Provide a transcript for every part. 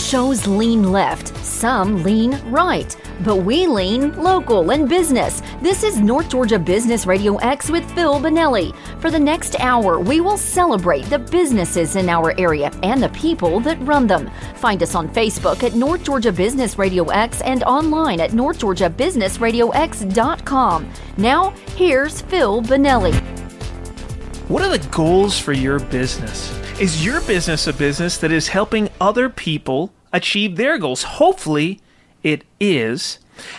shows lean left, some lean right, but we lean local and business. This is North Georgia Business Radio X with Phil Bonelli. For the next hour, we will celebrate the businesses in our area and the people that run them. Find us on Facebook at North Georgia Business Radio X and online at northgeorgiabusinessradiox.com. Now, here's Phil Bonelli. What are the goals for your business? Is your business a business that is helping other people achieve their goals? Hopefully, it is.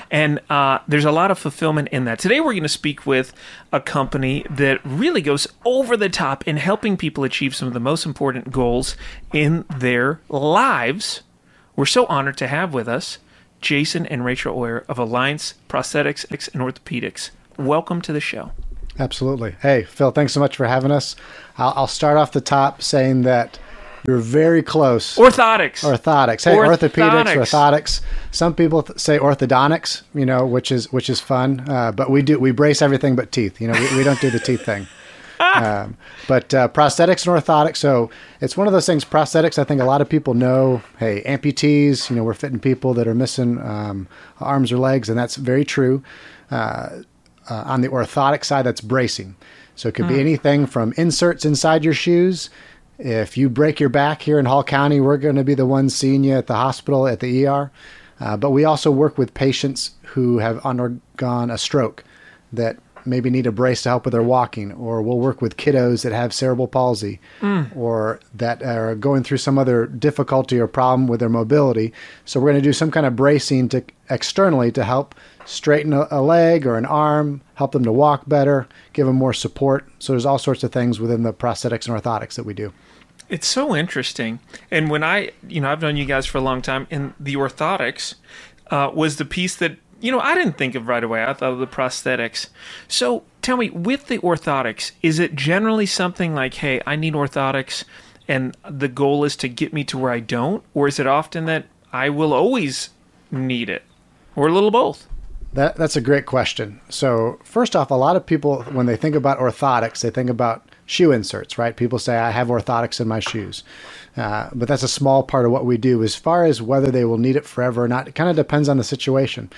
And uh, there's a lot of fulfillment in that. Today, we're going to speak with a company that really goes over the top in helping people achieve some of the most important goals in their lives. We're so honored to have with us Jason and Rachael Auyer of Alliance Prosthetics and Orthopedics. Welcome to the show. Absolutely. Hey, Phil, thanks so much for having us. I'll, I'll start off the top saying that you're very close. Orthotics. Orthotics. Hey, orthopedics, orthotics. Some people th- say orthodontics, you know, which is which is fun. Uh, but we do we brace everything but teeth. You know, we, we don't do the teeth thing. Um, but uh, prosthetics and orthotics. So it's one of those things. Prosthetics. I think a lot of people know. Hey, amputees. You know, we're fitting people that are missing um, arms or legs, and that's very true. Uh, uh, on the orthotic side, that's bracing. So it could be hmm. anything from inserts inside your shoes. If you break your back here in Hall County, we're going to be the ones seeing you at the hospital, at the ER. Uh, but we also work with patients who have undergone a stroke that maybe need a brace to help with their walking, or we'll work with kiddos that have cerebral palsy, mm. or that are going through some other difficulty or problem with their mobility. So we're going to do some kind of bracing to externally to help straighten a, a leg or an arm, help them to walk better, give them more support. So there's all sorts of things within the prosthetics and orthotics that we do. It's so interesting. And when I, you know, I've known you guys for a long time, and the orthotics uh, was the piece that you know, I didn't think of right away. I thought of the prosthetics. So tell me, with the orthotics, is it generally something like, hey, I need orthotics and the goal is to get me to where I don't? Or is it often that I will always need it? Or a little both? That, that's a great question. So, first off, a lot of people, when they think about orthotics, they think about shoe inserts, right? People say, I have orthotics in my shoes. Uh, but that's a small part of what we do. As far as whether they will need it forever or not, it kind of depends on the situation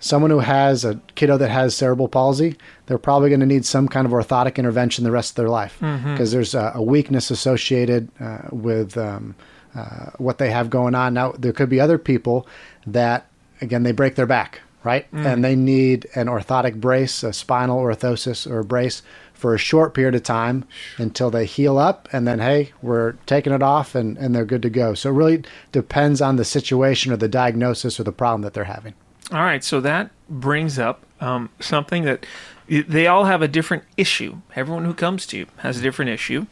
someone who has a kiddo that has cerebral palsy, they're probably going to need some kind of orthotic intervention the rest of their life because mm-hmm. there's a, a, weakness associated uh, with um, uh, what they have going on. Now, there could be other people that, again, they break their back, right? Mm. And they need an orthotic brace, a spinal orthosis or a brace for a short period of time until they heal up and then hey we're taking it off and, and they're good to go so it really depends on the situation or the diagnosis or the problem that they're having all right, so that brings up um, something that they all have a different issue. Everyone who comes to you has a different issue.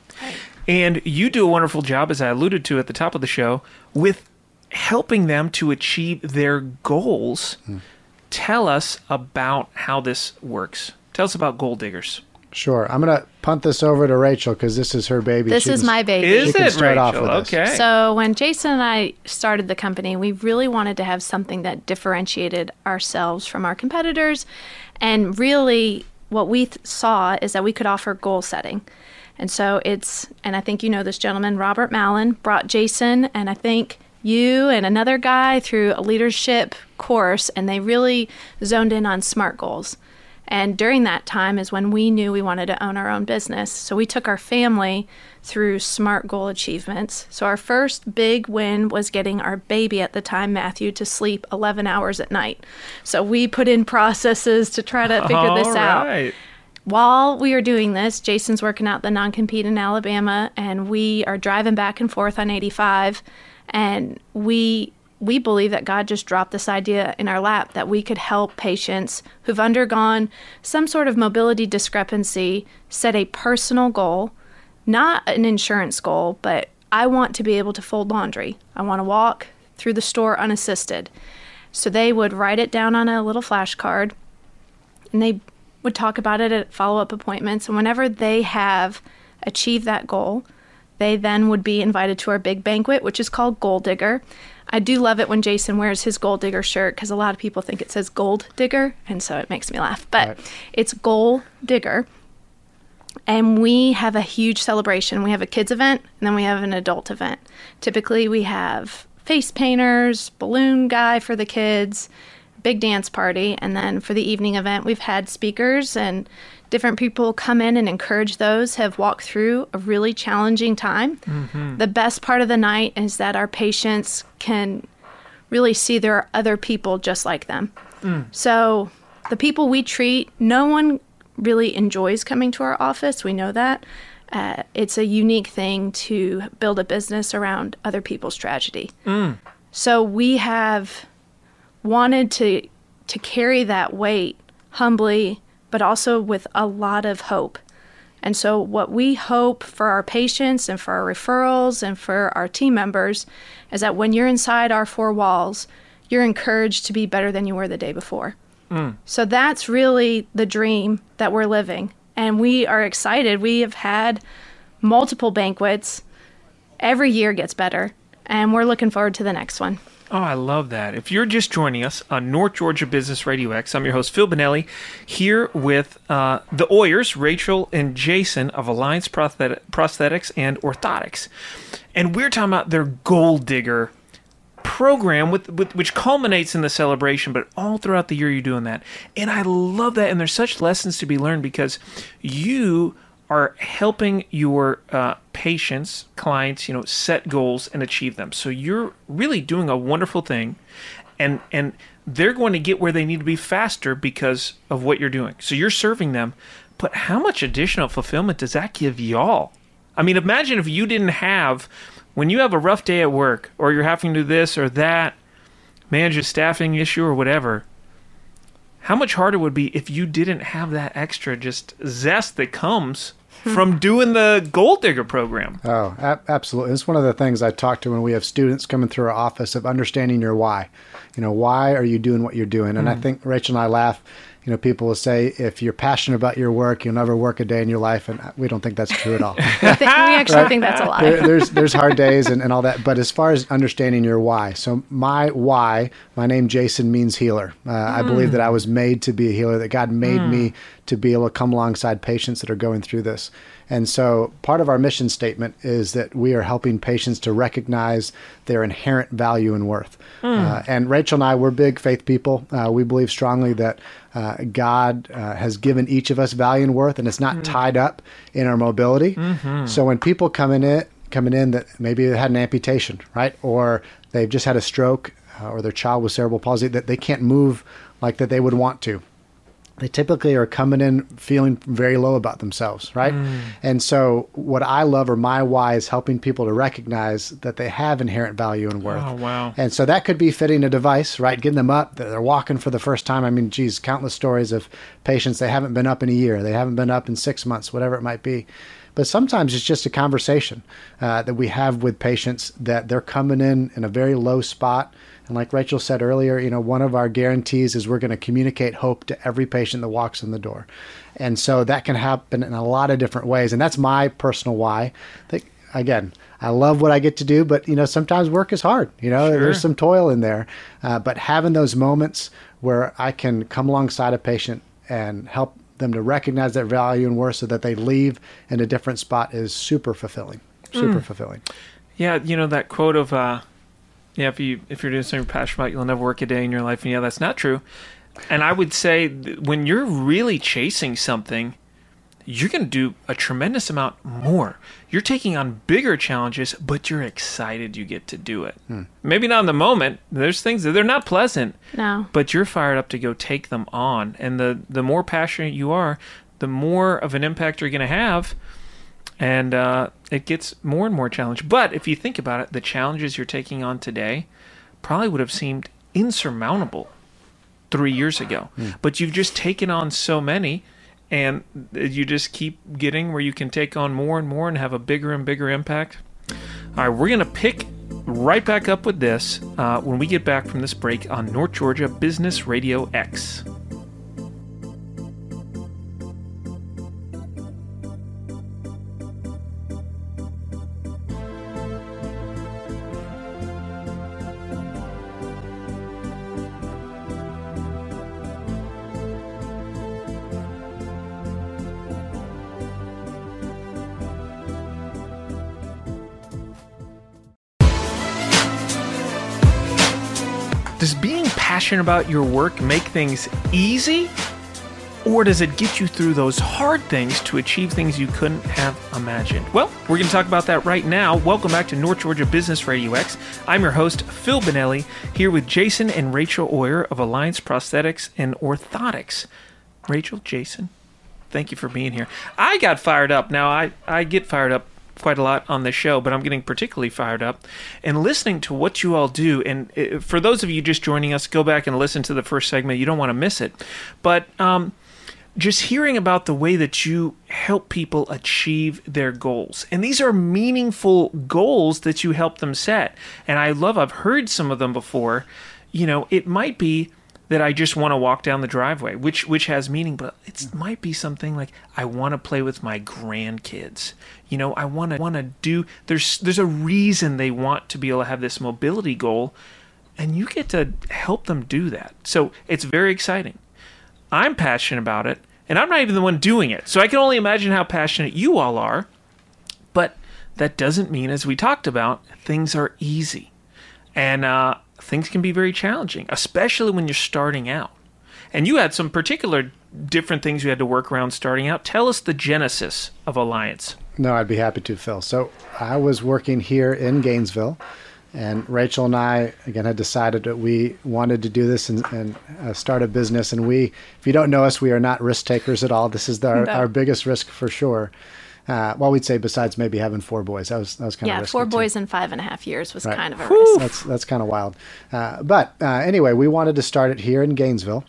And you do a wonderful job, as I alluded to at the top of the show, with helping them to achieve their goals. Hmm. Tell us about how this works. Tell us about Goal Diggers. Sure. I'm going to punt this over to Rachael because this is her baby. This she is can, my baby. Is it, Rachael? Okay. So when Jason and I started the company, we really wanted to have something that differentiated ourselves from our competitors. And really, what we th- saw is that we could offer goal setting. And so it's, and I think you know this gentleman, Robert Mallon, brought Jason and I think you and another guy through a leadership course, and they really zoned in on SMART goals. And during that time is when we knew we wanted to own our own business. So we took our family through SMART goal achievements. So our first big win was getting our baby at the time, Matthew, to sleep 11 hours at night. So we put in processes to try to figure All this right. out. While we are doing this, Jason's working out the non compete in Alabama, and we are driving back and forth on 85. And we we believe that God just dropped this idea in our lap that we could help patients who've undergone some sort of mobility discrepancy set a personal goal, not an insurance goal, but I want to be able to fold laundry. I want to walk through the store unassisted. So they would write it down on a little flashcard and they would talk about it at follow up appointments. And whenever they have achieved that goal, they then would be invited to our big banquet, which is called Goal Digger. I do love it when Jason wears his Goal Digger shirt because a lot of people think it says gold digger, and so it makes me laugh. But right. it's Goal Digger. And we have a huge celebration. We have a kids event and then we have an adult event. Typically, we have face painters, balloon guy for the kids, big dance party, and then for the evening event, we've had speakers and different people come in and encourage those have walked through a really challenging time. Mm-hmm. The best part of the night is that our patients can really see there are other people just like them. Mm. So the people we treat, no one really enjoys coming to our office. We know that. Uh, it's a unique thing to build a business around other people's tragedy. Mm. So we have wanted to to carry that weight humbly, but also with a lot of hope. And so, what we hope for our patients and for our referrals and for our team members is that when you're inside our four walls, you're encouraged to be better than you were the day before. Mm. So that's really the dream that we're living. And we are excited. We have had multiple banquets. Every year gets better. And we're looking forward to the next one. Oh, I love that. If you're just joining us on North Georgia Business Radio X, I'm your host, Phil Bonelli, here with uh, the Auyers, Rachael and Jason of Alliance Prosthetics and Orthotics. And we're talking about their Goal Digger program with, with, which culminates in the celebration but all throughout the year you're doing that and i love that and there's such lessons to be learned because you are helping your uh, patients clients you know set goals and achieve them so you're really doing a wonderful thing and and they're going to get where they need to be faster because of what you're doing so you're serving them but how much additional fulfillment does that give y'all i mean imagine if you didn't have when you have a rough day at work or you're having to do this or that, manage a staffing issue or whatever, how much harder would be if you didn't have that extra just zest that comes. from doing the Goal Digger program? Oh, a- absolutely. It's one of the things I talk to when we have students coming through our office of understanding your why. You know, why are you doing what you're doing? And mm. I think Rachael and I laugh you know, people will say if you're passionate about your work, you'll never work a day in your life, and we don't think that's true at all. we actually right? think that's a lie. There, there's there's hard days and, and all that, but as far as understanding your why, so my why, my name Jason means healer. Uh, mm. I believe that I was made to be a healer. That God made mm. me to be able to come alongside patients that are going through this. And so part of our mission statement is that we are helping patients to recognize their inherent value and worth. Mm. Uh, and Rachael and I, we're big faith people. Uh, we believe strongly that uh, God uh, has given each of us value and worth, and it's not mm. tied up in our mobility. Mm-hmm. So when people come in it, coming in that maybe they had an amputation, right, or they've just had a stroke, uh, or their child with cerebral palsy, that they can't move like that they would want to they typically are coming in feeling very low about themselves, right? Mm. And so, what I love or my why is helping people to recognize that they have inherent value and worth. Oh, wow. And so, that could be fitting a device, right? Getting them up, they're walking for the first time. I mean, geez, countless stories of patients, they haven't been up in a year, they haven't been up in six months, whatever it might be. But sometimes it's just a conversation uh, that we have with patients that they're coming in in a very low spot and like Rachael said earlier, you know, one of our guarantees is we're going to communicate hope to every patient that walks in the door. And so that can happen in a lot of different ways. And that's my personal why. That, again, I love what I get to do, but you know, sometimes work is hard. You know, sure. there's some toil in there. Uh, but having those moments where I can come alongside a patient and help them to recognize their value and worth so that they leave in a different spot is super fulfilling. Super mm. fulfilling. Yeah, you know that quote of uh, yeah, if you if you're doing something you're passionate about, you'll never work a day in your life. And yeah, that's not true. And I would say when you're really chasing something, you're going to do a tremendous amount more. You're taking on bigger challenges, but you're excited you get to do it. Hmm. Maybe not in the moment. There's things that they're not pleasant. No. But you're fired up to go take them on. And the the more passionate you are, the more of an impact you're going to have and uh, it gets more and more challenging. But if you think about it, the challenges you're taking on today probably would have seemed insurmountable three years ago. Mm. But you've just taken on so many, and you just keep getting where you can take on more and more and have a bigger and bigger impact. All right, we're going to pick right back up with this uh, when we get back from this break on North Georgia Business Radio X. passionate about your work make things easy? Or does it get you through those hard things to achieve things you couldn't have imagined? Well, we're going to talk about that right now. Welcome back to North Georgia Business Radio X. I'm your host, Phil Bonelli, here with Jason and Rachael Auyer of Alliance Prosthetics and Orthotics. Rachael, Jason, thank you for being here. I got fired up. Now, I, I get fired up quite a lot on the show, but I'm getting particularly fired up and listening to what you all do. And uh, for those of you just joining us, go back and listen to the first segment. You don't want to miss it. But um, just hearing about the way that you help people achieve their goals. And these are meaningful goals that you help them set. And I love, I've heard some of them before. You know, it might be that I just want to walk down the driveway, which which has meaning, but it might be something like I want to play with my grandkids. You know, I want to want to do. There's there's a reason they want to be able to have this mobility goal, and you get to help them do that. So it's very exciting. I'm passionate about it, and I'm not even the one doing it. So I can only imagine how passionate you all are. But that doesn't mean, as we talked about, things are easy. And uh, things can be very challenging, especially when you're starting out. And you had some particular different things you had to work around starting out. Tell us the genesis of Alliance. No, I'd be happy to, Phil. So I was working here in Gainesville, and Rachael and I, again, had decided that we wanted to do this and, and uh, start a business. And we, if you don't know us, we are not risk takers at all. This is the, our, no. our biggest risk for sure. Uh, well, we'd say besides maybe having four boys, that was that was kind yeah, of yeah. Four boys too. in five and a half years was right. kind of a risk. That's that's kind of wild. Uh, but uh, anyway, we wanted to start it here in Gainesville.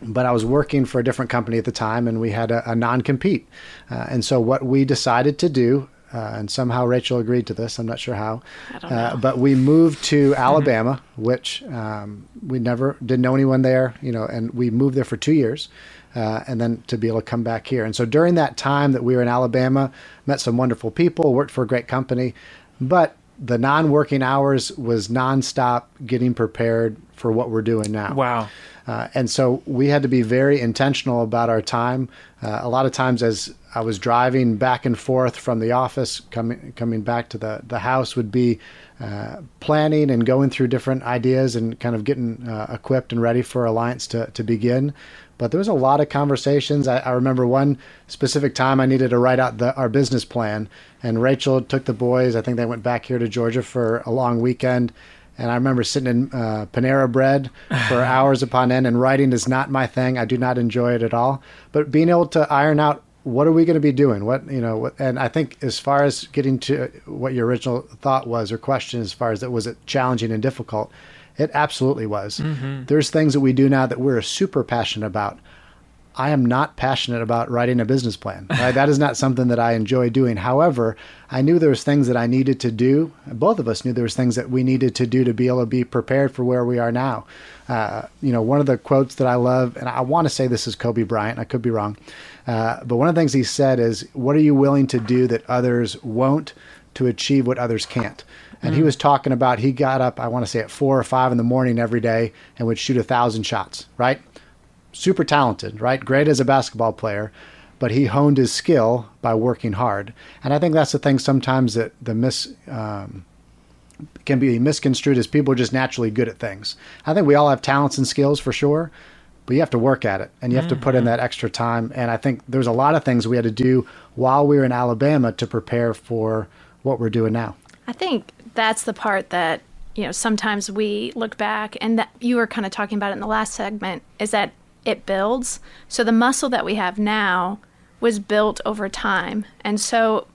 But I was working for a different company at the time, and we had a, a non compete. Uh, and so what we decided to do uh, and somehow Rachael agreed to this. I'm not sure how. Uh, but we moved to Alabama, mm-hmm. which um, we never didn't know anyone there, you know, and we moved there for two years uh, and then to be able to come back here. And so during that time that we were in Alabama, met some wonderful people, worked for a great company, but the non-working hours was nonstop getting prepared for what we're doing now. Wow. Uh, and so we had to be very intentional about our time. Uh, a lot of times, as I was driving back and forth from the office, coming coming back to the the house, would be uh, planning and going through different ideas and kind of getting uh, equipped and ready for Alliance to to begin. But there was a lot of conversations. I, I remember one specific time I needed to write out the, our business plan, and Rachael took the boys. I think they went back here to Georgia for a long weekend. And I remember sitting in uh, Panera Bread for hours upon end, and writing is not my thing. I do not enjoy it at all. But being able to iron out what are we going to be doing? What you know? And I think as far as getting to what your original thought was or question, as far as that was it challenging and difficult, it absolutely was. Mm-hmm. There's things that we do now that we're super passionate about. I am not passionate about writing a business plan. Right? that is not something that I enjoy doing. However, I knew there was things that I needed to do. Both of us knew there was things that we needed to do to be able to be prepared for where we are now. Uh, you know, one of the quotes that I love, and I want to say this is Kobe Bryant. I could be wrong, uh, but one of the things he said is, "What are you willing to do that others won't to achieve what others can't?" And mm he was talking about he got up, I want to say at four or five in the morning every day and would shoot a thousand shots, right? super talented, right? Great as a basketball player, but he honed his skill by working hard. And I think that's the thing sometimes that the mis um, can be misconstrued as people are just naturally good at things. I think we all have talents and skills for sure, but you have to work at it and you have mm-hmm. to put in mm-hmm. that extra time. And I think there's a lot of things we had to do while we were in Alabama to prepare for what we're doing now. I think that's the part that you know sometimes we look back and that you were kind of talking about it in the last segment is that it builds. So the muscle that we have now was built over time. And so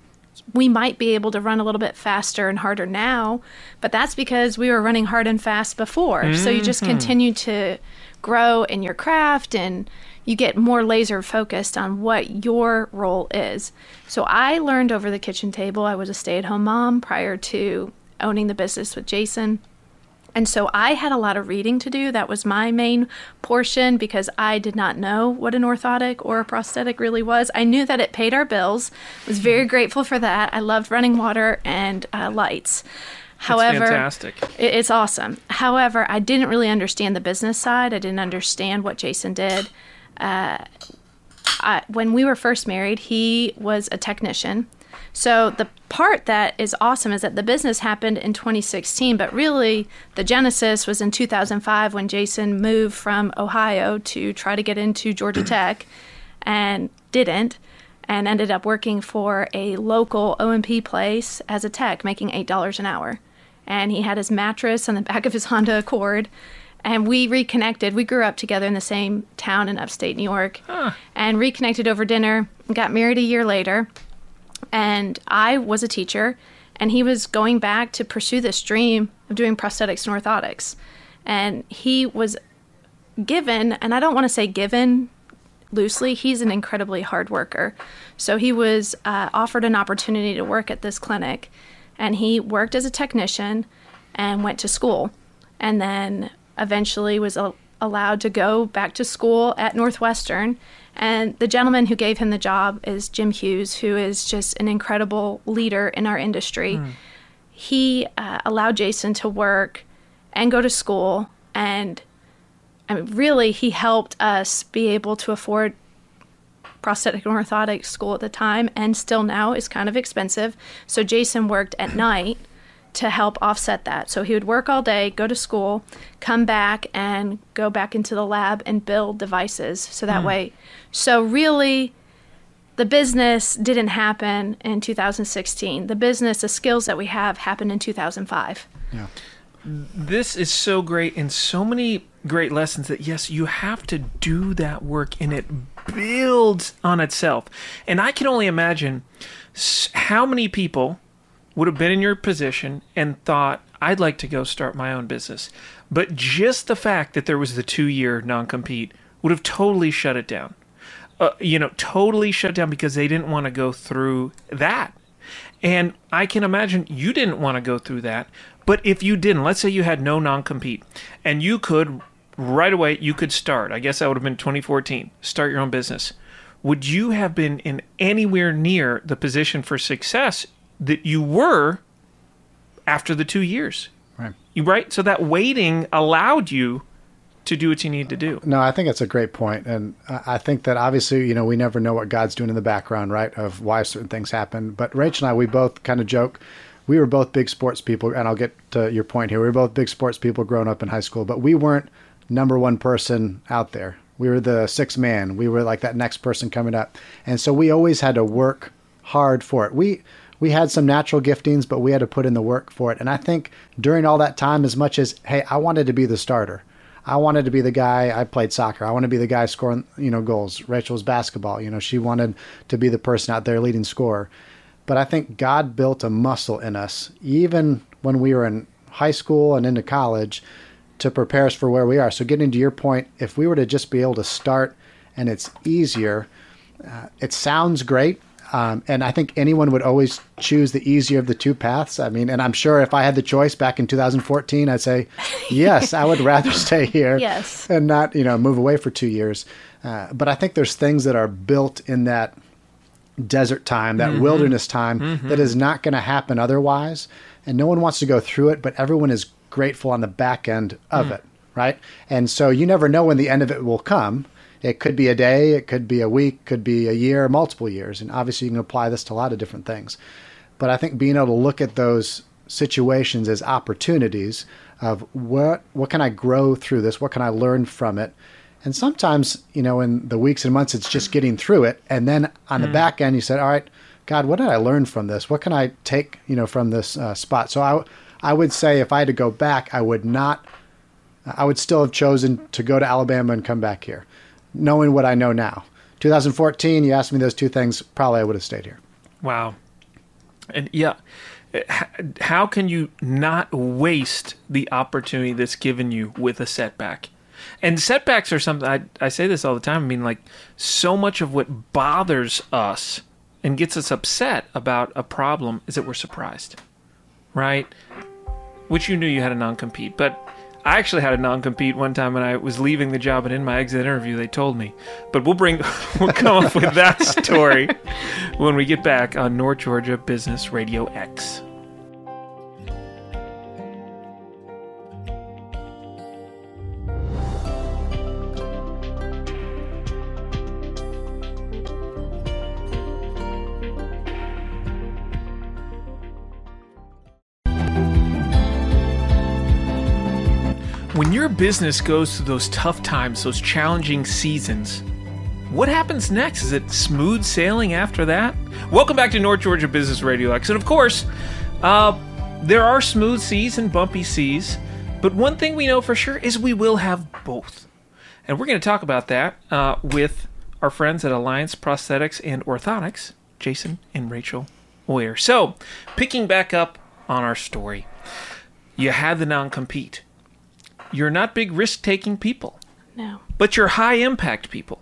we might be able to run a little bit faster and harder now, but that's because we were running hard and fast before. Mm-hmm. So you just mm-hmm. continue to grow in your craft and you get more laser focused on what your role is. So I learned over the kitchen table. I was a stay at home mom prior to owning the business with Jason. And so I had a lot of reading to do. That was my main portion because I did not know what an orthotic or a prosthetic really was. I knew that it paid our bills, was very grateful for that. I loved running water and uh, lights. However, fantastic. it's awesome. However, I didn't really understand the business side. I didn't understand what Jason did. Uh, I, when we were first married, he was a technician. So the part that is awesome is that the business happened in 2016, but really the genesis was in 2005 when Jason moved from Ohio to try to get into Georgia Tech and didn't and ended up working for a local O&P place as a tech making $8 an hour. And he had his mattress on the back of his Honda Accord and we reconnected. We grew up together in the same town in upstate New York huh. and reconnected over dinner, got married a year later and I was a teacher, and he was going back to pursue this dream of doing prosthetics and orthotics. And he was given, and I don't want to say given loosely, he's an incredibly hard worker. So he was uh, offered an opportunity to work at this clinic, and he worked as a technician and went to school, and then eventually was a- allowed to go back to school at Northwestern and the gentleman who gave him the job is Jim Hughes, who is just an incredible leader in our industry. Mm. He uh, allowed Jason to work and go to school, and I mean, really, he helped us be able to afford prosthetic and orthotic school at the time, and still now is kind of expensive. So Jason worked at night to help offset that. So he would work all day, go to school, come back, and go back into the lab and build devices. So that mm. way, so really, the business didn't happen in 2016. The business, the skills that we have, happened in 2005. Yeah. This is so great and so many great lessons that yes, you have to do that work and it builds on itself. And I can only imagine how many people would have been in your position and thought, I'd like to go start my own business. But just the fact that there was the two year non compete would have totally shut it down. Uh, you know, totally shut down because they didn't want to go through that. And I can imagine you didn't want to go through that. But if you didn't, let's say you had no non compete and you could right away, you could start. I guess that would have been 2014, start your own business. Would you have been in anywhere near the position for success that you were after the two years. Right. You right? So that waiting allowed you to do what you need to do. No, I think that's a great point, and I think that obviously, you know, we never know what God's doing in the background, right, of why certain things happen. But Rachael and I, we both kind of joke. We were both big sports people, and I'll get to your point here. We were both big sports people growing up in high school, but we weren't number one person out there. We were the sixth man. We were like that next person coming up, and so we always had to work hard for it. We we had some natural giftings, but we had to put in the work for it. And I think during all that time, as much as, hey, I wanted to be the starter. I wanted to be the guy. I played soccer. I want to be the guy scoring, you know, goals. Rachael's basketball. You know, she wanted to be the person out there leading scorer. But I think God built a muscle in us, even when we were in high school and into college, to prepare us for where we are. So, getting to your point, if we were to just be able to start and it's easier, uh, it sounds great. Um, and I think anyone would always choose the easier of the two paths. I mean, and I'm sure if I had the choice back in 2014, I'd say, yes, I would rather stay here yes. and not, you know, move away for two years. Uh, but I think there's things that are built in that desert time, that mm-hmm. wilderness time, mm-hmm. that is not going to happen otherwise. And no one wants to go through it, but everyone is grateful on the back end of mm. it, right? And so you never know when the end of it will come. It could be a day, it could be a week, could be a year, multiple years. And obviously, you can apply this to a lot of different things. But I think being able to look at those situations as opportunities of what what can I grow through this? What can I learn from it? And sometimes, you know, in the weeks and months, it's just getting through it. And then on mm. the back end, you said, all right, God, what did I learn from this? What can I take, you know, from this uh, spot? So I, I would say if I had to go back, I would not, I would still have chosen to go to Alabama and come back here knowing what I know now. 2014, you asked me those two things, probably I would have stayed here. Wow. And yeah, eh, how can you not waste the opportunity that's given you with a setback? And setbacks are something I, I say this all the time. I mean, like, so much of what bothers us and gets us upset about a problem is that we're surprised, right? Which you knew you had a non compete, but I actually had a non-compete one time when I was leaving the job, and in my exit interview, they told me. But we'll bring, we'll come up with that story when we get back on North Georgia Business Radio X. When your business goes through those tough times, those challenging seasons, what happens next? Is it smooth sailing after that? Welcome back to North Georgia Business Radio X. And of course, uh, there are smooth seas and bumpy seas, but one thing we know for sure is we will have both. And we're going to talk about that uh, with our friends at Alliance Prosthetics and Orthotics, Jason and Rachael Auyer. So, picking back up on our story, you had the non compete you're not big risk taking people. No. But you're high impact people.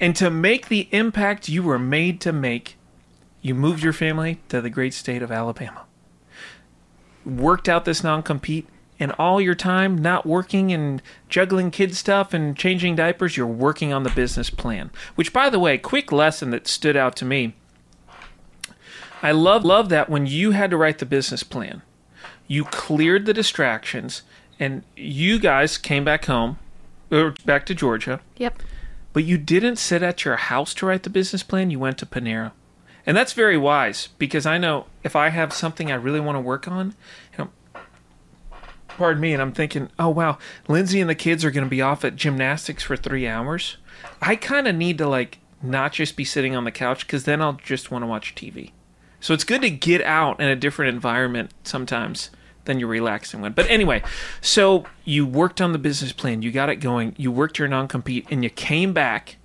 And to make the impact you were made to make, you moved your family to the great state of Alabama. Worked out this non compete, and all your time not working and juggling kid stuff and changing diapers, you're working on the business plan. Which, by the way, quick lesson that stood out to me. I love love that when you had to write the business plan, you cleared the distractions and you guys came back home or back to Georgia. Yep. But you didn't sit at your house to write the business plan. You went to Panera. And that's very wise because I know if I have something I really want to work on, you know, pardon me, and I'm thinking, oh wow, Lindsay and the kids are going to be off at gymnastics for three hours. I kind of need to like not just be sitting on the couch because then I'll just want to watch TV. So it's good to get out in a different environment sometimes than your relaxing one. But anyway, so you worked on the business plan, you got it going, you worked your non compete, and you came back.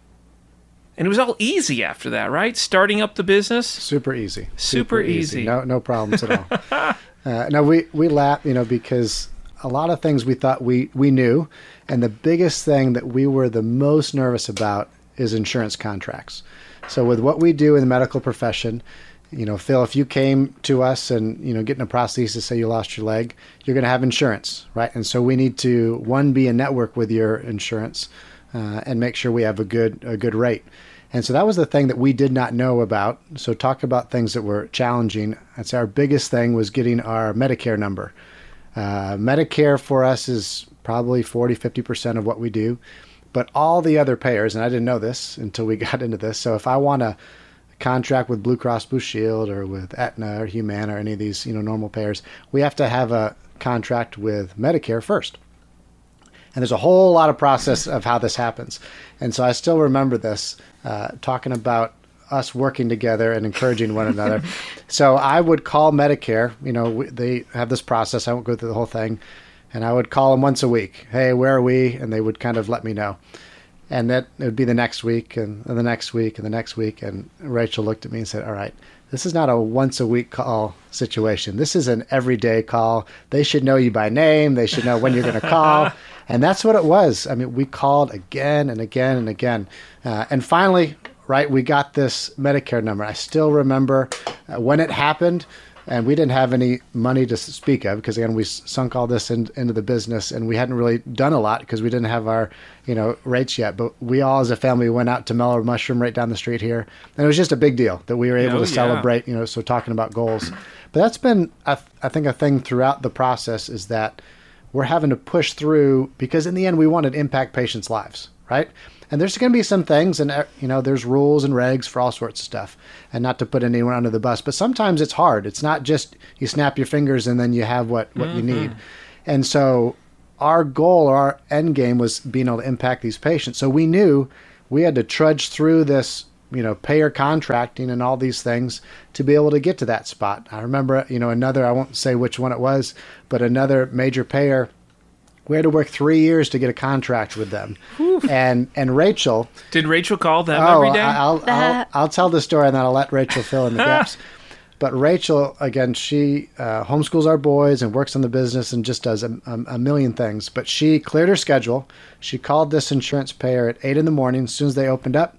And it was all easy after that, right? Starting up the business. Super easy. Super, Super easy. easy. No, no problems at all. uh, now we we laugh, you know, because a lot of things we thought we we knew, and the biggest thing that we were the most nervous about is insurance contracts. So with what we do in the medical profession, you know, Phil, if you came to us and, you know, getting a prosthesis, say you lost your leg, you're going to have insurance, right? And so we need to, one, be a network with your insurance uh, and make sure we have a good, a good rate. And so that was the thing that we did not know about. So talk about things that were challenging. That's our biggest thing was getting our Medicare number. Uh, Medicare for us is probably 40, 50% of what we do. But all the other payers, and I didn't know this until we got into this. So if I want to contract with Blue Cross Blue Shield or with Aetna or Humana or any of these you know normal payers, we have to have a contract with Medicare first. And there's a whole lot of process of how this happens. And so I still remember this uh, talking about us working together and encouraging one another. so I would call Medicare. You know, they have this process. I won't go through the whole thing. And I would call them once a week. Hey, where are we? And they would kind of let me know and that it would be the next week and, and, the next week and the next week. And Rachael looked at me and said all right this is not a once a week call situation. This is an everyday call. They should know you by name. They should know when you're going to call. And that's what it was. I mean we called again and again and again. Uh, and finally right we got this medicare number. I still remember uh, when it happened and we didn't have any money to speak of because again we sunk all this in, into the business and we hadn't really done a lot because we didn't have our you know rates yet. But we all as a family went out to mellow mushroom right down the street here and it was just a big deal that we were able oh, to celebrate you know so talking about goals. But that's been I, I think a thing throughout the process is that we're having to push through because in the end we want to impact patients lives right and there's going to be some things, and uh, you know, there's rules and regs for all sorts of stuff, and not to put anyone under the bus. But sometimes it's hard. It's not just you snap your fingers and then you have what what mm-hmm. you need. And so, our goal, our end game, was being able to impact these patients. So we knew we had to trudge through this, you know, payer contracting and all these things to be able to get to that spot. I remember, you know, another. I won't say which one it was, but another major payer we had to work three years to get a contract with them. and and Rachael did Rachael call them oh, every day? I'll, I'll, I'll tell the story and then I'll let Rachael fill in the gaps. But Rachael, again, she uh, homeschools our boys and works on the business and just does a, a, a, million things. But she cleared her schedule. She called this insurance payer at 8 in the morning as soon as they opened up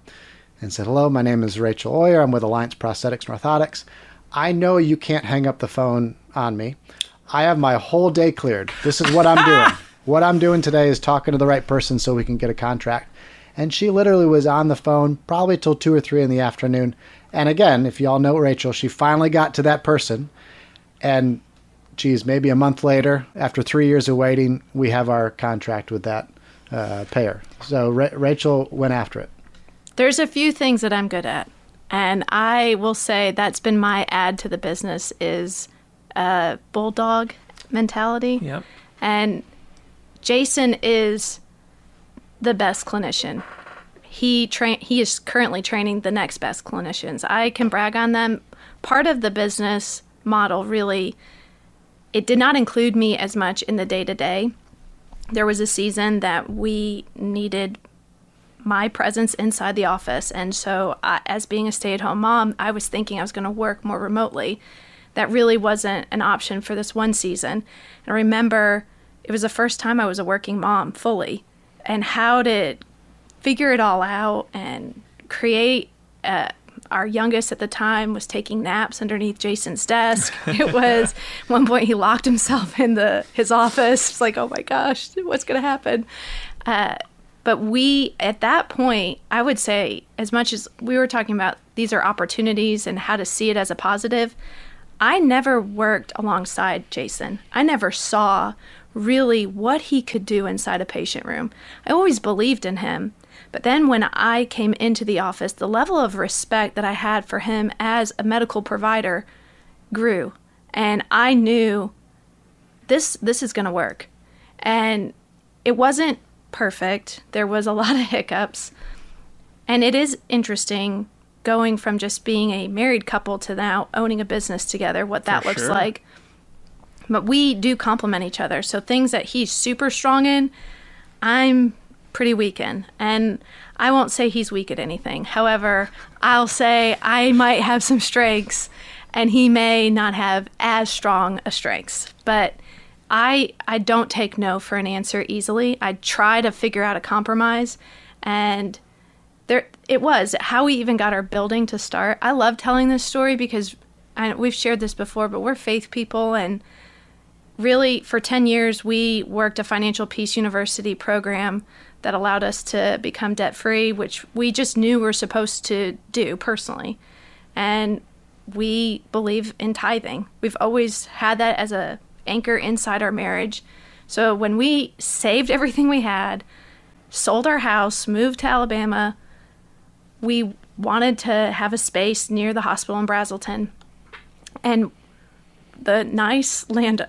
and said, Hello, my name is Rachael Auyer. I'm with Alliance Prosthetics and Orthotics. I know you can't hang up the phone on me. I have my whole day cleared. This is what I'm doing. What I'm doing today is talking to the right person so we can get a contract. And she literally was on the phone probably till two or three in the afternoon. And again, if y'all know Rachael, she finally got to that person. And geez, maybe a month later, after three years of waiting, we have our contract with that uh, payer. So Ra- Rachael went after it. There's a few things that I'm good at. And I will say that's been my add to the business is a bulldog mentality. Yep. And Jason is the best clinician. He train he is currently training the next best clinicians. I can brag on them. Part of the business model really it did not include me as much in the day to day. There was a season that we needed my presence inside the office. And so, as being a stay at home mom, I was thinking I was going to work more remotely. That really wasn't an option for this one season. And I remember it was the first time I was a working mom fully, and how to figure it all out and create. Uh, our youngest at the time was taking naps underneath Jason's desk. It was one point he locked himself in the his office. It's like, oh my gosh, what's going to happen? Uh, but we, at that point, I would say, as much as we were talking about these are opportunities and how to see it as a positive, I never worked alongside Jason. I never saw really what he could do inside a patient room. I always believed in him. But then when I came into the office, the level of respect that I had for him as a medical provider grew. And I knew this this is going to work. And it wasn't perfect. There was a lot of hiccups. And it is interesting going from just being a married couple to now owning a business together, what that For looks sure. like. But we do complement each other. So things that he's super strong in, I'm pretty weak in. And I won't say he's weak at anything. However, I'll say I might have some strengths and he may not have as strong a strengths. But I I don't take no for an answer easily. I try to figure out a compromise and there it was how we even got our building to start. I love telling this story because I, we've shared this before, but we're faith people and really for 10 years we worked a financial peace university program that allowed us to become debt free, which we just knew we are supposed to do personally. And we believe in tithing. We've always had that as a anchor inside our marriage. So when we saved everything we had, sold our house, moved to Alabama, we wanted to have a space near the hospital in Braselton. And the nice land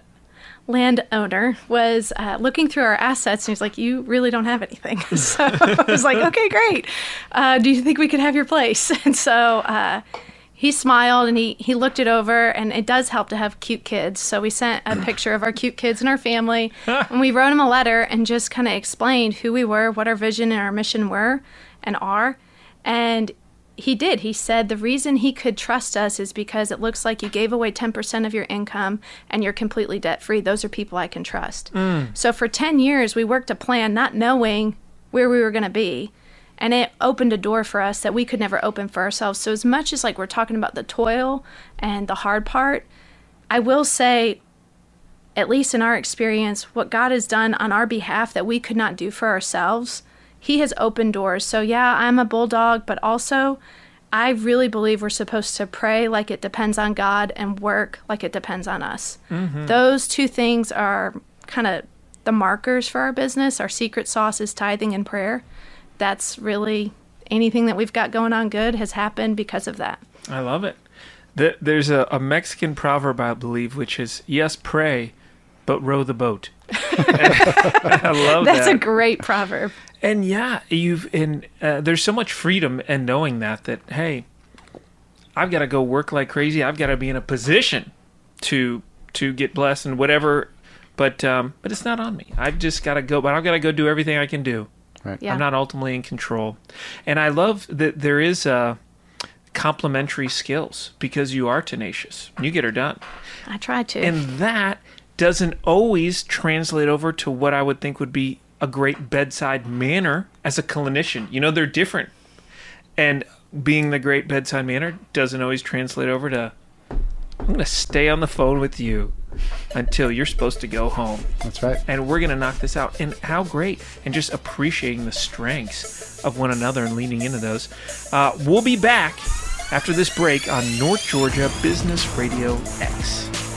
landowner was uh, looking through our assets and he's like, You really don't have anything. so I was like, Okay, great. Uh, do you think we could have your place? And so uh, he smiled and he, he looked it over and it does help to have cute kids so we sent a picture of our cute kids and our family and we wrote him a letter and just kind of explained who we were what our vision and our mission were and are and he did he said the reason he could trust us is because it looks like you gave away 10% of your income and you're completely debt free those are people i can trust mm. so for 10 years we worked a plan not knowing where we were going to be and it opened a door for us that we could never open for ourselves. So as much as like we're talking about the toil and the hard part, I will say at least in our experience what God has done on our behalf that we could not do for ourselves, he has opened doors. So yeah, I'm a bulldog, but also I really believe we're supposed to pray like it depends on God and work like it depends on us. Mm-hmm. Those two things are kind of the markers for our business. Our secret sauce is tithing and prayer that's really anything that we've got going on good has happened because of that. I love it. There's a, a Mexican proverb, I believe, which is yes, pray, but row the boat. I love That's that. That's a great proverb. And yeah, you've and uh, there's so much freedom in knowing that that hey, I've got to go work like crazy. I've got to be in a position to to get blessed and whatever. But um, but it's not on me. I've just got to go. But I've got to go do everything I can do Right. Yeah. I'm not ultimately in control. And I love that there is a complementary skills because you are tenacious. You get her done. I try to. And that doesn't always translate over to what I would think would be a great bedside manner as a clinician. You know, they're different. And being the great bedside manner doesn't always translate over to I'm going to stay on the phone with you until you're supposed to go home. That's right. And we're going to knock this out. And how great. And just appreciating the strengths of one another and leaning into those. Uh, we'll be back after this break on North Georgia Business Radio X.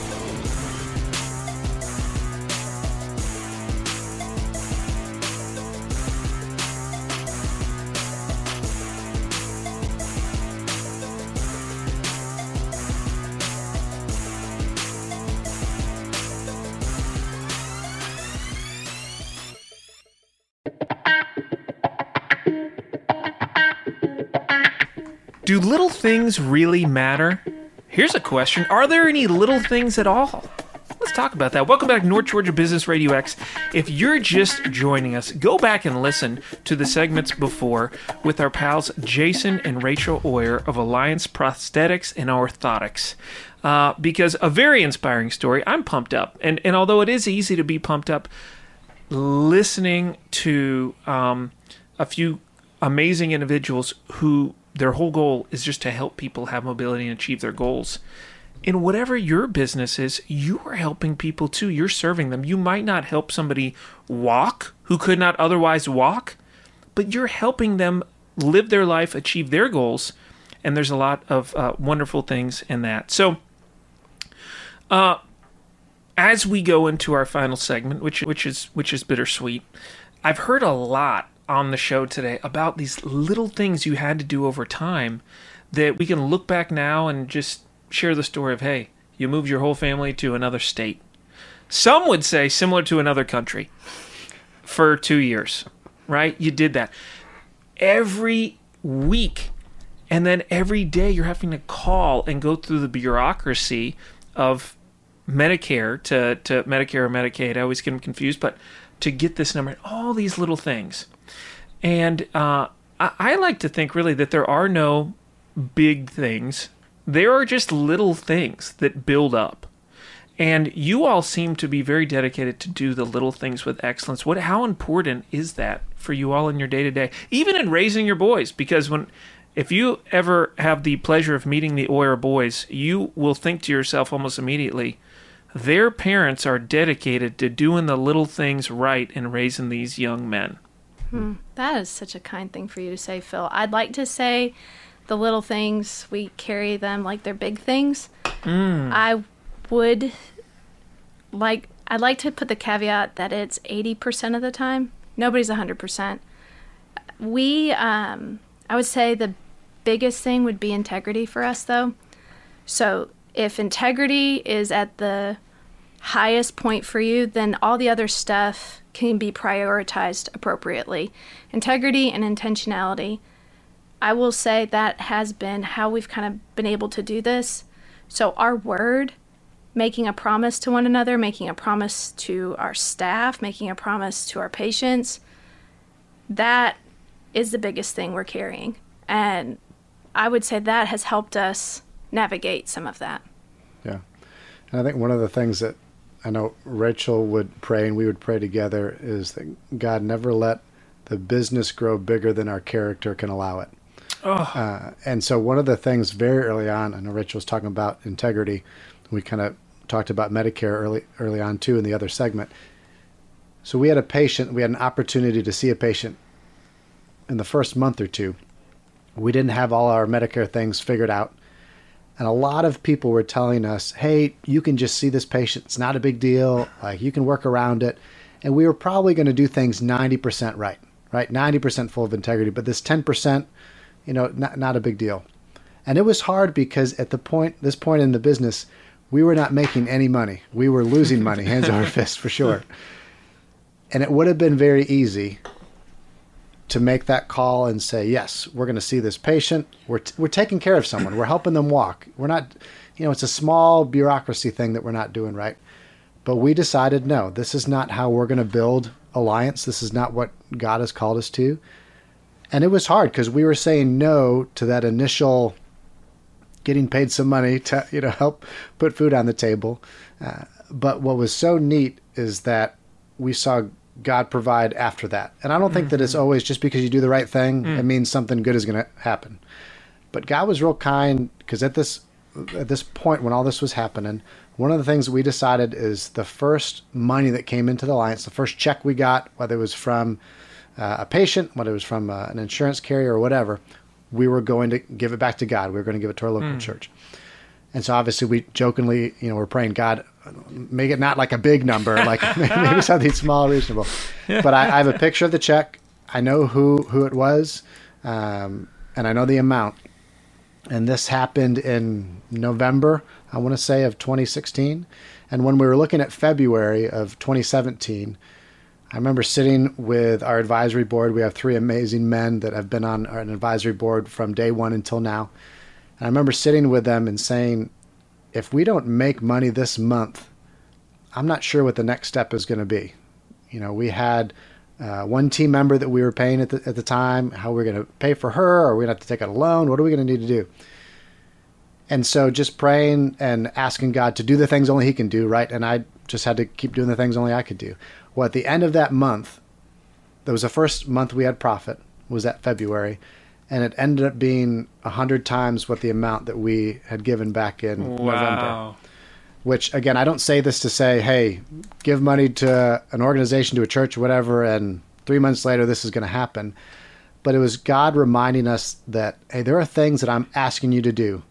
Do little things really matter? Here's a question Are there any little things at all? Let's talk about that. Welcome back, to North Georgia Business Radio X. If you're just joining us, go back and listen to the segments before with our pals Jason and Rachael Auyer of Alliance Prosthetics and Orthotics. Uh, because a very inspiring story. I'm pumped up. And, and although it is easy to be pumped up, listening to um, a few amazing individuals who their whole goal is just to help people have mobility and achieve their goals in whatever your business is, you are helping people too. You're serving them. You might not help somebody walk who could not otherwise walk, but you're helping them live their life, achieve their goals. And there's a lot of uh, wonderful things in that. So, uh, as we go into our final segment, which which is which is bittersweet, I've heard a lot on the show today about these little things you had to do over time that we can look back now and just share the story of, hey, you moved your whole family to another state. Some would say similar to another country for two years, right? You did that. Every week and then every day you're having to call and go through the bureaucracy of Medicare to, to Medicare or Medicaid. I always get them confused, but to get this number, all these little things. And uh, I, I like to think really that there are no big things there are just little things that build up. And you all seem to be very dedicated to do the little things with excellence. What how important is that for you all in your day to day? Even in raising your boys because when if you ever have the pleasure of meeting the Auyer boys, you will think to yourself almost immediately, their parents are dedicated to doing the little things right and raising these young men. Hmm. That is such a kind thing for you to say, Phil. I'd like to say the little things we carry them like they're big things. Mm. I would like I'd like to put the caveat that it's 80% of the time. Nobody's 100%. We um I would say the biggest thing would be integrity for us though. So if integrity is at the highest point for you, then all the other stuff can be prioritized appropriately. Integrity and intentionality I will say that has been how we've kind of been able to do this. So, our word, making a promise to one another, making a promise to our staff, making a promise to our patients, that is the biggest thing we're carrying. And I would say that has helped us navigate some of that. Yeah. And I think one of the things that I know Rachael would pray and we would pray together is that God never let the business grow bigger than our character can allow it. Oh. Uh, and so one of the things very early on, I know Rachael was talking about integrity. We kind of talked about Medicare early early on too in the other segment. So we had a patient, we had an opportunity to see a patient in the first month or two. We didn't have all our Medicare things figured out. And a lot of people were telling us, hey, you can just see this patient. It's not a big deal. Like you can work around it. And we were probably going to do things 90% right, right? 90% full of integrity. But this 10%, you know, not, not a big deal. And it was hard because at the point, this point in the business, we were not making any money. We were losing money, hands over fist for sure. And it would have been very easy to make that call and say, yes, we're going to see this patient. We're, t- we're taking care of someone. We're helping them walk. We're not, you know, it's a small bureaucracy thing that we're not doing right. But we decided, no, this is not how we're going to build alliance. This is not what God has called us to. And it was hard because we were saying no to that initial getting paid some money to you know help put food on the table. Uh, but what was so neat is that we saw God provide after that. And I don't think mm-hmm. that it's mm-hmm. always just because you do the right thing, mm. it means something good is going to happen. But God was real kind because at this at this point when all this was happening, one of the things we decided is the first money that came into the alliance, the first check we got, whether it was from uh, a patient, whether it was from uh, an insurance carrier or whatever, we were going to give it back to God. We were going to give it to our local mm. church. And so obviously we jokingly, you know, we're praying God, make it not like a big number, like maybe something small, reasonable. But I, I, have a picture of the check. I know who who it was, um, and I know the amount. And this happened in November, I want to say, of 2016. And when we were looking at February of 2017, I remember sitting with our advisory board. We have three amazing men that have been on an advisory board from day one until now. I remember sitting with them and saying, if we don't make money this month, I'm not sure what the next step is going to be. You know, we had uh, one team member that we were paying at the, at the time, how we're going to pay for her, or we're going to have to take out a loan. What are we going to need to do? And so just praying and asking God to do the things only He can do, right? And I just had to keep doing the things only I could do. Well, at the end of that month, that was the first month we had profit, was that February, and it ended up being a hundred times what the amount that we had given back in wow. November. Which again, I don't say this to say, "Hey, give money to an organization, to a church, whatever," and three months later this is going to happen. But it was God reminding us that, hey, there are things that I'm asking you to do.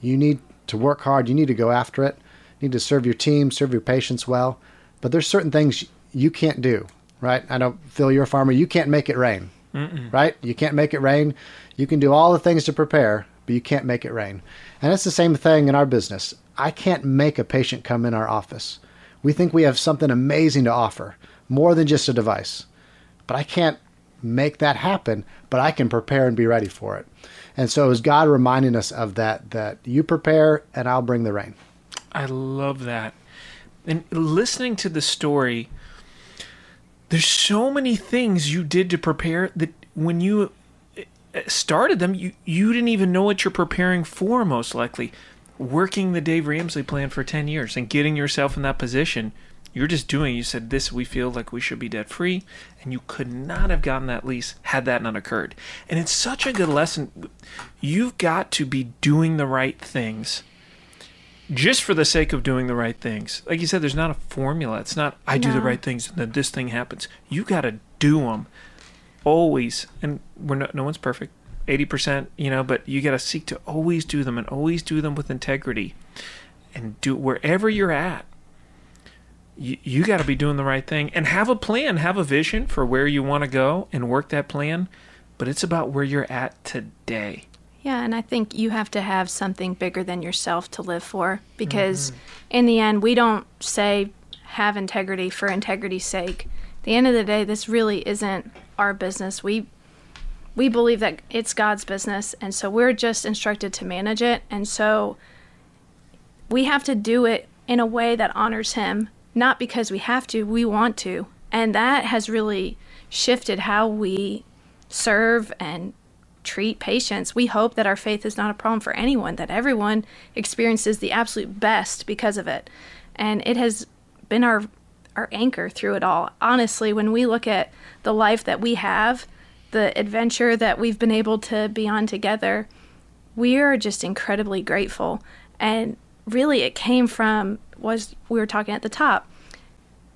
You need to work hard. You need to go after it. You need to serve your team, serve your patients well. But there's certain things you can't do, right? I don't feel you're a farmer. You can't make it rain, Mm-mm. right? You can't make it rain. You can do all the things to prepare, but you can't make it rain. And it's the same thing in our business. I can't make a patient come in our office. We think we have something amazing to offer, more than just a device. But I can't make that happen, but I can prepare and be ready for it. And so is God reminding us of that that you prepare and I'll bring the rain. I love that. And listening to the story, there's so many things you did to prepare that when you uh, started them, you, you didn't even know what you're preparing for, most likely. Working the Dave Ramsey plan for 10 years and getting yourself in that position, you're just doing, you said, this, we feel like we should be debt free. And you could not have gotten that lease had that not occurred. And it's such a good lesson. You've got to be doing the right things just for the sake of doing the right things. Like you said, there's not a formula. It's not I do the right things and then this thing happens. You got to do them always, and we're no, no one's perfect, eighty percent, you know, but you got to seek to always do them and always do them with integrity, and do wherever you're at. You, you got to be doing the right thing and have a plan, have a vision for where you want to go and work that plan. But it's about where you're at today. Yeah, and I think you have to have something bigger than yourself to live for because mm-hmm. in the end, we don't say have integrity for integrity's sake. At the end of the day, this really isn't our business. We we believe that it's God's business, and so we're just instructed to manage it. And so we have to do it in a way that honors Him, not because we have to, we want to. And that has really shifted how we serve and treat patients. We hope that our faith is not a problem for anyone, that everyone experiences the absolute best because of it. And it has been our our anchor through it all. Honestly, when we look at the life that we have, the adventure that we've been able to be on together, we are just incredibly grateful. And really it came from was we were talking at the top.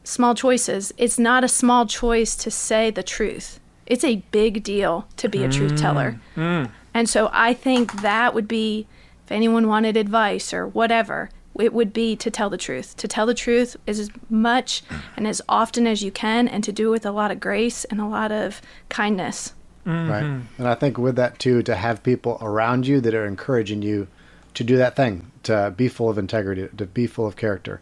Small choices. It's not a small choice to say the truth it's a big deal to be a truth mm. teller. Mm. And so I think that would be, if anyone wanted advice or whatever, it would be to tell the truth. To tell the truth is as much and as often as you can, and to do it with a lot of grace and a lot of kindness. Mm-hmm. Right. And I think with that too, to have people around you that are encouraging you to do that thing, to be full of integrity, to be full of character.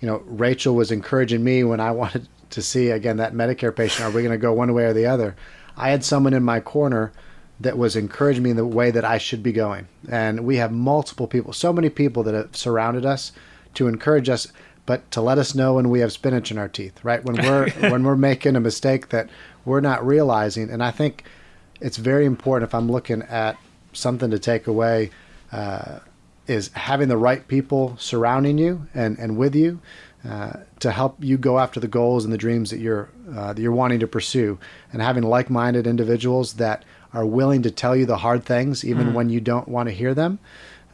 You know, Rachael was encouraging me when I wanted to see again that Medicare patient. Are we going to go one way or the other? I had someone in my corner that was encouraging me in the way that I should be going. And we have multiple people, so many people that have surrounded us to encourage us, but to let us know when we have spinach in our teeth, right? When we're when we're making a mistake that we're not realizing. And I think it's very important if I'm looking at something to take away. Uh, is having the right people surrounding you and, and with you uh, to help you go after the goals and the dreams that you're uh, that you're wanting to pursue, and having like-minded individuals that are willing to tell you the hard things even mm. when you don't want to hear them,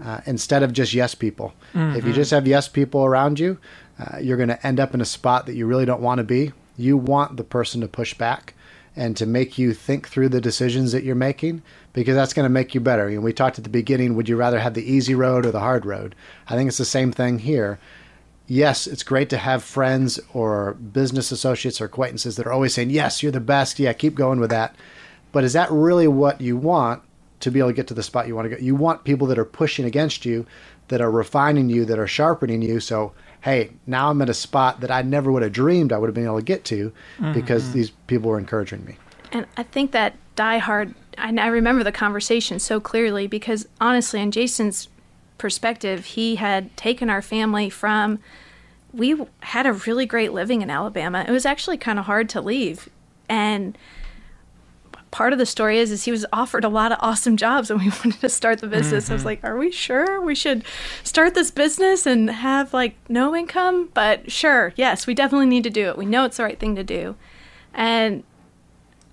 uh, instead of just yes people. Mm-hmm. If you mm-hmm. just have yes people around you, uh, you're going to end up in a spot that you really don't want to be. You want the person to push back and to make you think through the decisions that you're making because that's going to make you better. You know, we talked at the beginning, would you rather have the easy road or the hard road? I think it's the same thing here yes, it's great to have friends or business associates or acquaintances that are always saying, yes, you're the best. Yeah, keep going with that. But is that really what you want to be able to get to the spot you want to go? You want people that are pushing against you that are refining you, that are sharpening you. So, hey, now I'm at a spot that I never would have dreamed I would have been able to get to mm-hmm. because these people were encouraging me. And I think that Die Hard, I, I remember the conversation so clearly because honestly, in Jason's perspective, he had taken our family from we had a really great living in Alabama. It was actually kind of hard to leave. And part of the story is is he was offered a lot of awesome jobs and we wanted to start the business. Mm-hmm. I was mm-hmm. like, "Are we sure we should start this business and have like no income?" But sure, yes, we definitely need to do it. We know it's the right thing to do. And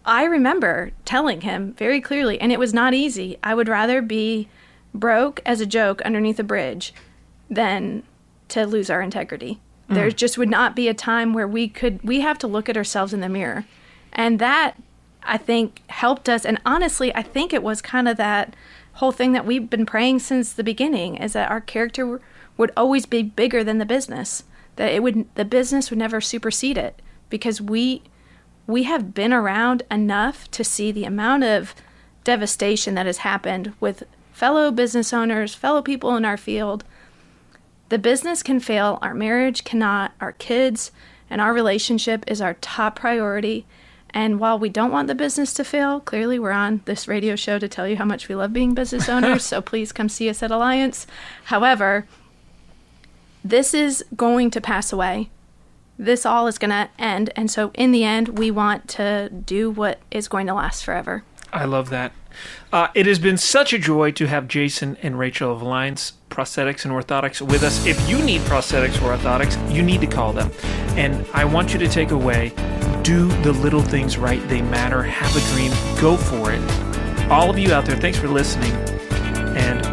I remember telling him very clearly, and it was not easy. I would rather be broke as a joke underneath a bridge than to lose our integrity. Mm. There just would not be a time where we could we have to look at ourselves in the mirror. And that I think helped us. And honestly, I think it was kind of that whole thing that we've been praying since the beginning is that our character would always be bigger than the business. That it would the business would never supersede it because we we have been around enough to see the amount of devastation that has happened with fellow business owners, fellow people in our field. The business can fail, our marriage cannot, our kids and our relationship is our top priority and while we don't want the business to fail, clearly we're on this radio show to tell you how much we love being business owners. so please come see us at Alliance. However, this is going to pass away. This all is going to end. And so, in the end, we want to do what is going to last forever. I love that. Uh, it has been such a joy to have Jason and Rachael of Alliance Prosthetics and Orthotics with us. If you need prosthetics or orthotics, you need to call them. And I want you to take away do the little things right. They matter. Have a dream. Go for it. All of you out there, thanks for listening. And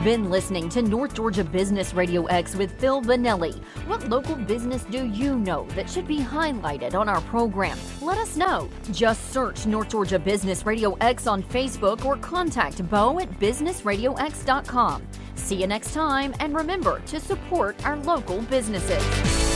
You've been listening to North Georgia Business Radio X with Phil Bonelli. What local business do you know that should be highlighted on our program? Let us know. Just search North Georgia Business Radio X on Facebook or contact Bo at businessradiox.com. See you next time, and remember to support our local businesses.